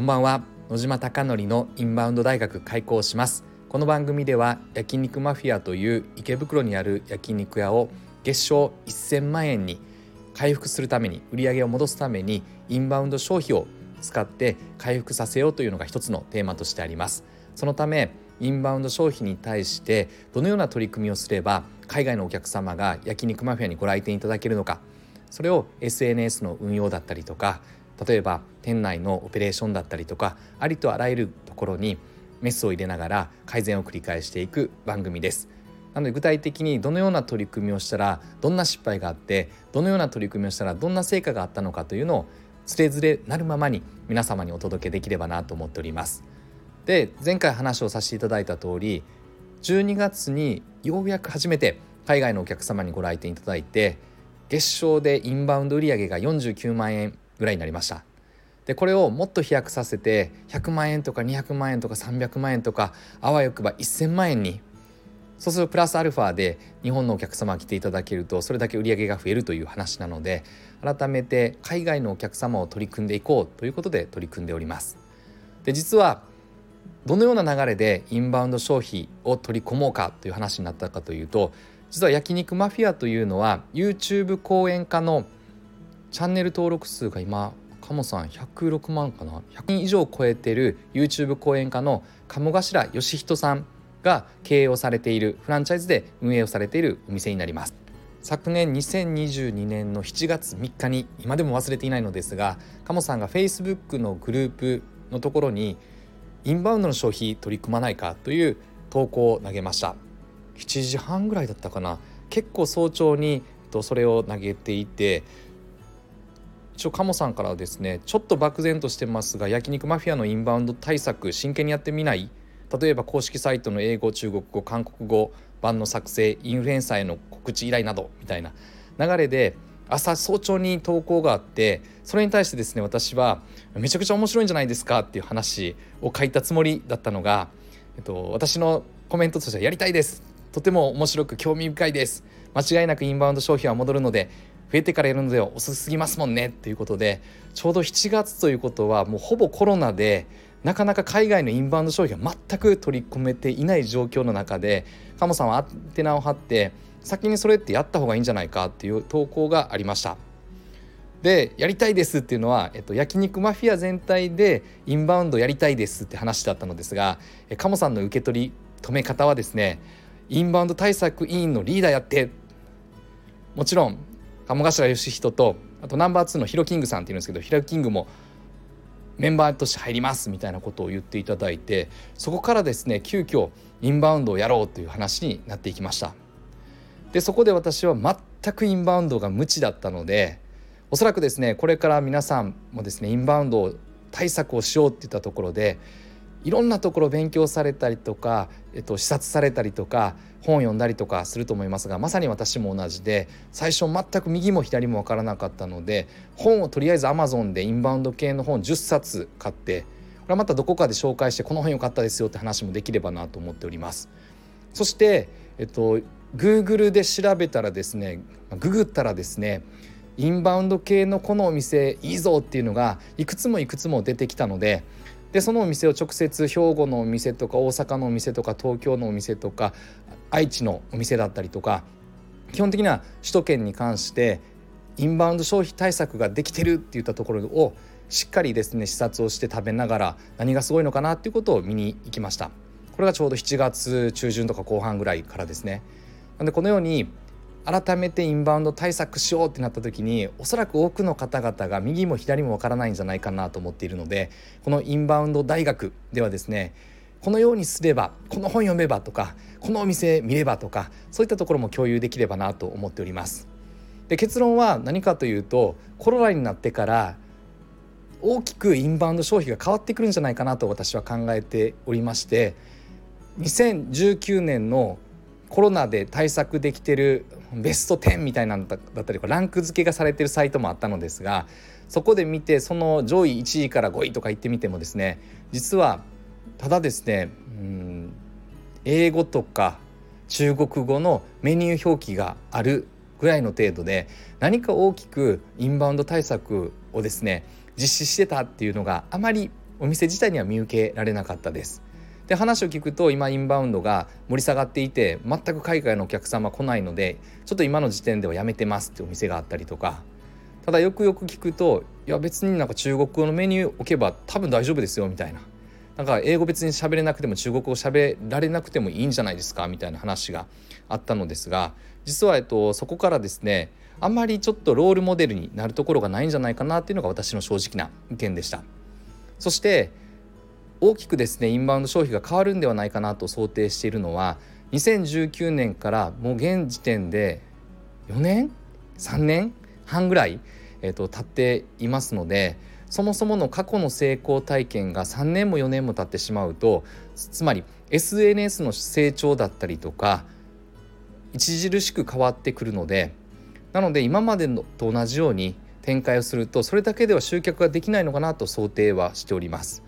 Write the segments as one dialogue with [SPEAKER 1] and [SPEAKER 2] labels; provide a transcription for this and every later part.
[SPEAKER 1] こんばんは。野島貴則のインバウンド大学開校します。この番組では焼肉マフィアという池袋にある焼肉屋を月賞1000万円に回復するために売り上げを戻すためにインバウンド消費を使って回復させようというのが一つのテーマとしてあります。そのためインバウンド消費に対してどのような取り組みをすれば海外のお客様が焼肉マフィアにご来店いただけるのかそれを SNS の運用だったりとか例えば店内のオペレーションだったりとかありとあらゆるところにメスを入れながら改善を繰り返していく番組です。なので具体的にどのような取り組みをしたらどんな失敗があってどのような取り組みをしたらどんな成果があったのかというのをつれづれなるままに皆様にお届けできればなと思っております。で前回話をさせていただいた通り12月にようやく初めて海外のお客様にご来店いただいて月賞でインバウンド売上が49万円ぐらいになりましたでこれをもっと飛躍させて100万円とか200万円とか300万円とかあわよくば1000万円にそうするとプラスアルファで日本のお客様が来ていただけるとそれだけ売り上げが増えるという話なので改めて海外のお客様を取り組んでいこうということで取り組んでおります。で実はどのような流れでインバウンド消費を取り込もうかという話になったかというと実は焼肉マフィアというのは YouTube 講演家のチャンネル登録数が今鴨さん106万かな？100人以上超えてる YouTube 講演家の鴨頭義人さんが経営をされているフランチャイズで運営をされているお店になります。昨年2022年の7月3日に今でも忘れていないのですが鴨さんが Facebook のグループのところにインバウンドの消費取り組まないかという投稿を投げました。7時半ぐらいだったかな。結構早朝にそれを投げていて一応鴨さんからはですねちょっと漠然としてますが焼肉マフィアのインバウンド対策真剣にやってみない？例えば公式サイトの英語中国語韓国語版の作成インフルエンサーへの告知依頼などみたいな。流れで朝早朝に投稿があってそれに対してですね私はめちゃくちゃ面白いんじゃないですか？っていう話を書いたつもりだったのが、えっと、私のコメントとしてはやりたいです。とても面白く興味深いです。間違いなくインバウンド消費は戻るので増えてからやるのでは遅すぎますもんねということでちょうど7月ということはもうほぼコロナでなかなか海外のインバウンド消費が全く取り込めていない状況の中で鴨さんはアンテナを張って先にそれってやった方がいいんじゃないかっていう投稿がありました。でやりたいですっていうのは、えっと、焼肉マフィア全体でインバウンドやりたいですって話だったのですが鴨さんの受け取り止め方はですねインバウンド対策委員のリーダーやってもちろん鴨頭義人とあとナンバー2のヒロキングさんっていうんですけどヒロキングもメンバーとして入りますみたいなことを言っていただいてそこからですね急遽インバウンドをやろうという話になっていきました。でそこで私は全くインバウンドが無知だったのでおそらくですねこれから皆さんもですねインバウンド対策をしようっていったところでいろんなところ勉強されたりとか、えっと、視察されたりとか本を読んだりとかすると思いますがまさに私も同じで最初全く右も左も分からなかったので本をとりあえず Amazon でインバウンド系の本10冊買ってこれはまたどこかで紹介してこの本良かったですよって話もできればなと思っております。そして、えっと、Google で調べたらですねググったらですねインバウンド系のこのお店いいぞっていうのがいくつもいくつも出てきたのででそのお店を直接兵庫のお店とか大阪のお店とか東京のお店とか愛知のお店だったりとか基本的には首都圏に関してインバウンド消費対策ができてるっていったところをしっかりですね視察をして食べながら何がすごいのかなっていうことを見に行きました。これがちょうど7月中旬とか後半ぐらいからですね。なんでこのように改めてインバウンド対策しようってなった時におそらく多くの方々が右も左もわからないんじゃないかなと思っているのでこのインバウンド大学ではですねこのようにすればこの本読めばとかこのお店見ればとかそういったところも共有できればなと思っております。で結論は何かというとコロナになってから大きくインバウンド消費が変わってくるんじゃないかなと私は考えておりまして2019年のコロナで対策できてるベスト10みたいなのだったりランク付けがされてるサイトもあったのですがそこで見てその上位1位から5位とか言ってみてもですね実はただですねうん英語とか中国語のメニュー表記があるぐらいの程度で何か大きくインバウンド対策をですね実施してたっていうのがあまりお店自体には見受けられなかったです。で話を聞くと今インバウンドが盛り下がっていて全く海外のお客様来ないのでちょっと今の時点ではやめてますってお店があったりとか。ただよくよく聞くといや別になんか中国語のメニュー置けば多分大丈夫ですよみたいな。なんか英語別に喋れなくても中国語喋られなくてもいいんじゃないですかみたいな話があったのですが実は、えっと、そこからですねあんまりちょっとロールモデルになるところがないんじゃないかなっていうのが私の正直な意見でした。そして大きくですねインバウンド消費が変わるんではないかなと想定しているのは2019年からもう現時点で4年3年半ぐらい、えーと、経っていますのでそもそもの過去の成功体験が3年も4年も経ってしまうとつまり SNS の成長だったりとか著しく変わってくるのでなので今までのと同じように展開をするとそれだけでは集客ができないのかなと想定はしております。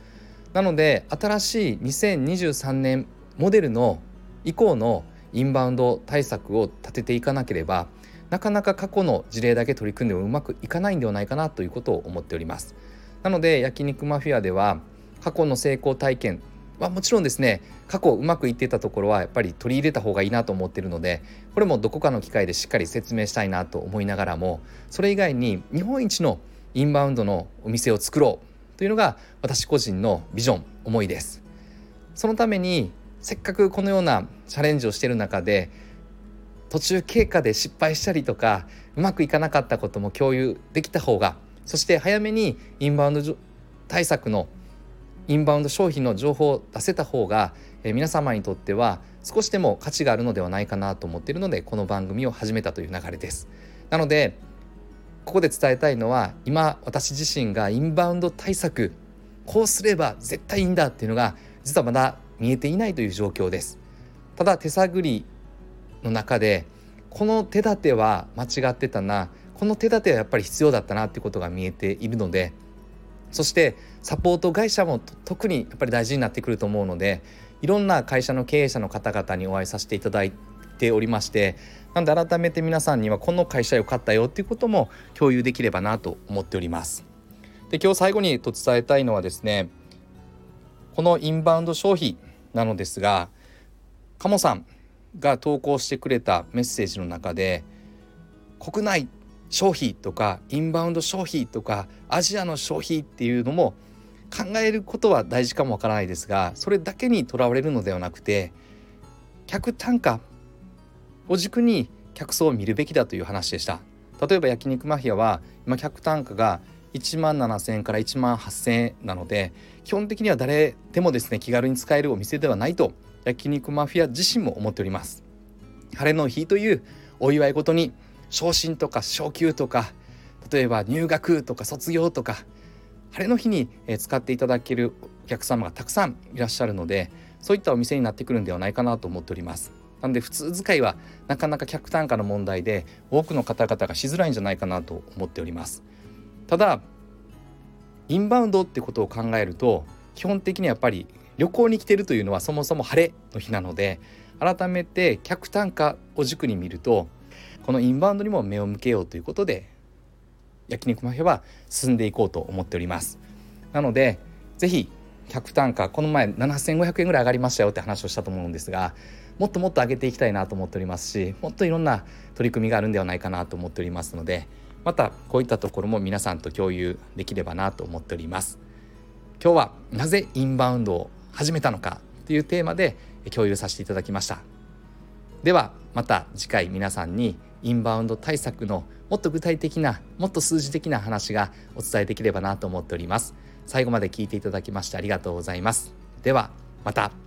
[SPEAKER 1] なので新しい2023年モデルの以降のインバウンド対策を立てていかなければなかなか過去の事例だけ取り組んでもうまくいかないんではないかなということを思っております。なので焼肉マフィアでは過去の成功体験はもちろんですね過去うまくいってたところはやっぱり取り入れた方がいいなと思っているのでこれもどこかの機会でしっかり説明したいなと思いながらもそれ以外に日本一のインバウンドのお店を作ろうというのが私個人のビジョン思いですそのためにせっかくこのようなチャレンジをしている中で途中経過で失敗したりとかうまくいかなかったことも共有できた方がそして早めにインバウンド対策のインバウンド商品の情報を出せた方が、え皆様にとっては少しでも価値があるのではないかなと思っているのでこの番組を始めたという流れです。なのでここで伝えたいのは今私自身がインバウンド対策こうすれば絶対いいんだっていうのが実はまだ見えていないという状況です。ただ手探りの中でこの手立ては間違ってたなこの手立てはやっぱり必要だったなっていうことが見えているのでそしてサポート会社も特にやっぱり大事になってくると思うのでいろんな会社の経営者の方々にお会いさせていただいておりましてなんで改めて皆さんにはこの会社良かったよっていうことも共有できればなと思っております。で今日最後にと伝えたいのはですねこのインバウンド消費なのですが鴨さんが投稿してくれたメッセージの中で国内消費とかインバウンド消費とかアジアの消費っていうのも考えることは大事かもわからないですがそれだけにとらわれるのではなくて客単価を軸に客層を見るべきだという話でした。例えば焼肉マフィアは今客単価が1万7,000円から1万8,000円なので基本的には誰でもですね気軽に使えるお店ではないと焼肉マフィア自身も思っております。晴れの日というお祝いごとに昇進とか昇給とか例えば入学とか卒業とか晴れの日に使っていただけるお客様がたくさんいらっしゃるのでそういったお店になってくるんではないかなと思っております。なので普通使いはなかなか客単価の問題で多くの方々がしづらいんじゃないかなと思っております。ただインバウンドってことを考えると基本的にやっぱり旅行に来てるというのはそもそも晴れの日なので改めて客単価を軸に見るとこのインバウンドにも目を向けようということで焼肉マフィアは進んでいこうと思っております。なので是非客単価この前7500円ぐらい上がりましたよって話をしたと思うんですがもっともっと上げていきたいなと思っておりますしもっといろんな取り組みがあるんではないかなと思っておりますのでまたこういったところも皆さんと共有できればなと思っております。今日はなぜインバウンドを始めたのかというテーマで共有させていただきました。ではまた次回皆さんにインバウンド対策のもっと具体的なもっと数字的な話がお伝えできればなと思っております。最後まで聞いていただきましてありがとうございます。ではまた。